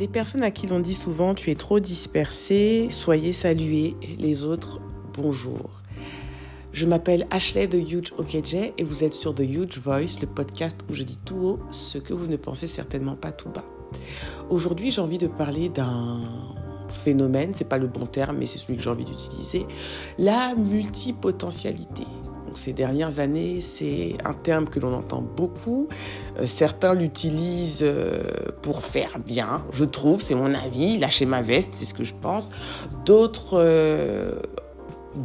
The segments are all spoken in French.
Les personnes à qui l'on dit souvent tu es trop dispersé, soyez salués, les autres bonjour. Je m'appelle Ashley The Huge Okeje et vous êtes sur The Huge Voice, le podcast où je dis tout haut ce que vous ne pensez certainement pas tout bas. Aujourd'hui, j'ai envie de parler d'un phénomène, c'est pas le bon terme, mais c'est celui que j'ai envie d'utiliser, la multipotentialité ces dernières années, c'est un terme que l'on entend beaucoup. Euh, certains l'utilisent euh, pour faire bien, je trouve, c'est mon avis, lâcher ma veste, c'est ce que je pense. D'autres euh,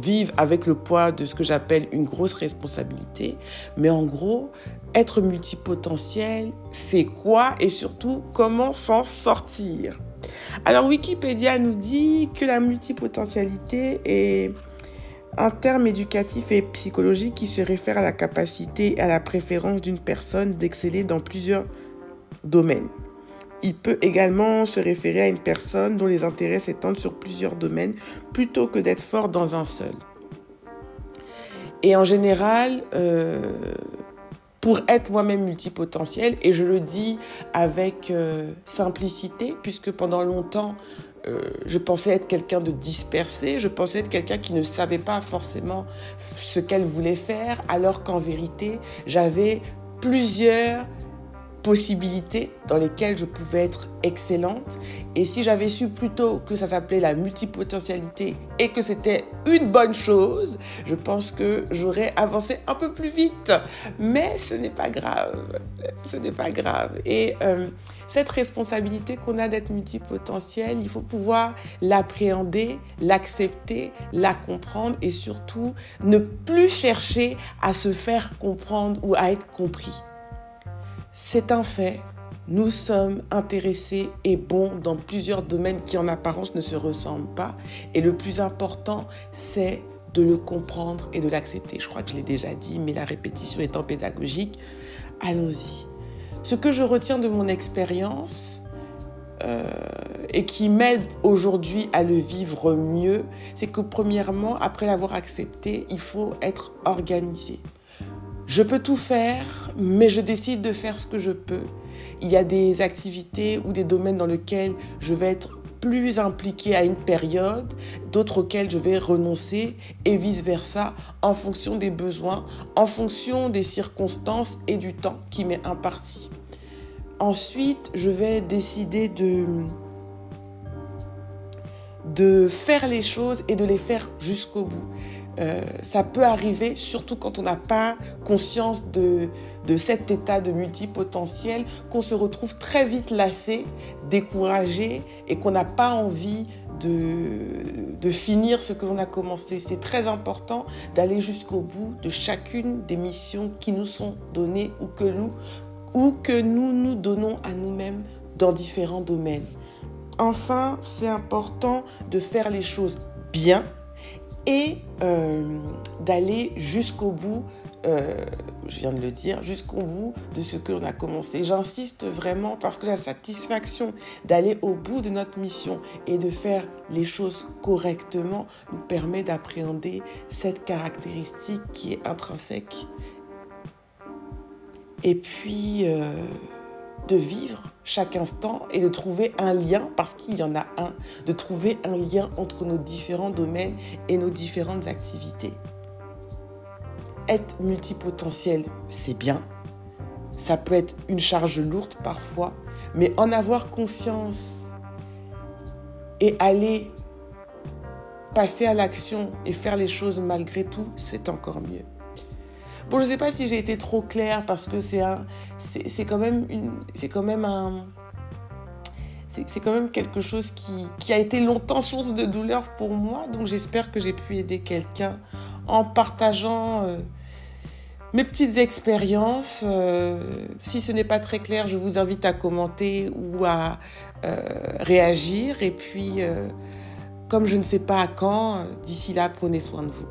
vivent avec le poids de ce que j'appelle une grosse responsabilité. Mais en gros, être multipotentiel, c'est quoi et surtout comment s'en sortir? Alors Wikipédia nous dit que la multipotentialité est un terme éducatif et psychologique qui se réfère à la capacité et à la préférence d'une personne d'exceller dans plusieurs domaines. Il peut également se référer à une personne dont les intérêts s'étendent sur plusieurs domaines plutôt que d'être fort dans un seul. Et en général, euh, pour être moi-même multipotentiel, et je le dis avec euh, simplicité, puisque pendant longtemps, euh, je pensais être quelqu'un de dispersé, je pensais être quelqu'un qui ne savait pas forcément ce qu'elle voulait faire, alors qu'en vérité, j'avais plusieurs possibilités dans lesquelles je pouvais être excellente. Et si j'avais su plutôt que ça s'appelait la multipotentialité et que c'était une bonne chose, je pense que j'aurais avancé un peu plus vite. Mais ce n'est pas grave. Ce n'est pas grave. Et euh, cette responsabilité qu'on a d'être multipotentiel, il faut pouvoir l'appréhender, l'accepter, la comprendre et surtout ne plus chercher à se faire comprendre ou à être compris. C'est un fait. Nous sommes intéressés et bons dans plusieurs domaines qui en apparence ne se ressemblent pas. Et le plus important, c'est de le comprendre et de l'accepter. Je crois que je l'ai déjà dit, mais la répétition étant pédagogique, allons-y. Ce que je retiens de mon expérience euh, et qui m'aide aujourd'hui à le vivre mieux, c'est que premièrement, après l'avoir accepté, il faut être organisé. Je peux tout faire, mais je décide de faire ce que je peux. Il y a des activités ou des domaines dans lesquels je vais être plus impliqué à une période, d'autres auxquels je vais renoncer et vice-versa en fonction des besoins, en fonction des circonstances et du temps qui m'est imparti. Ensuite, je vais décider de de faire les choses et de les faire jusqu'au bout. Euh, ça peut arriver, surtout quand on n'a pas conscience de, cet état de multipotentiel, qu'on se retrouve très vite lassé, découragé et qu'on n'a pas envie de, finir ce que l'on a commencé. C'est très important d'aller jusqu'au bout de chacune des missions qui nous sont données ou que nous nous donnons à nous-mêmes dans différents domaines. Enfin, c'est important de faire les choses bien et euh, d'aller jusqu'au bout, euh, je viens de le dire, jusqu'au bout de ce que l'on a commencé. J'insiste vraiment parce que la satisfaction d'aller au bout de notre mission et de faire les choses correctement nous permet d'appréhender cette caractéristique qui est intrinsèque. Et puis... Euh, de vivre chaque instant et de trouver un lien, parce qu'il y en a un, de trouver un lien entre nos différents domaines et nos différentes activités. Être multipotentiel, c'est bien. Ça peut être une charge lourde parfois, mais en avoir conscience et aller passer à l'action et faire les choses malgré tout, c'est encore mieux. Bon, je ne sais pas si j'ai été trop claire parce que c'est un, c'est quand même une, c'est quand même un, c'est quand même quelque chose qui, qui, a été longtemps source de douleur pour moi. Donc j'espère que j'ai pu aider quelqu'un en partageant euh, mes petites expériences. Euh, si ce n'est pas très clair, je vous invite à commenter ou à euh, réagir. Et puis, comme je ne sais pas à quand, d'ici là, prenez soin de vous.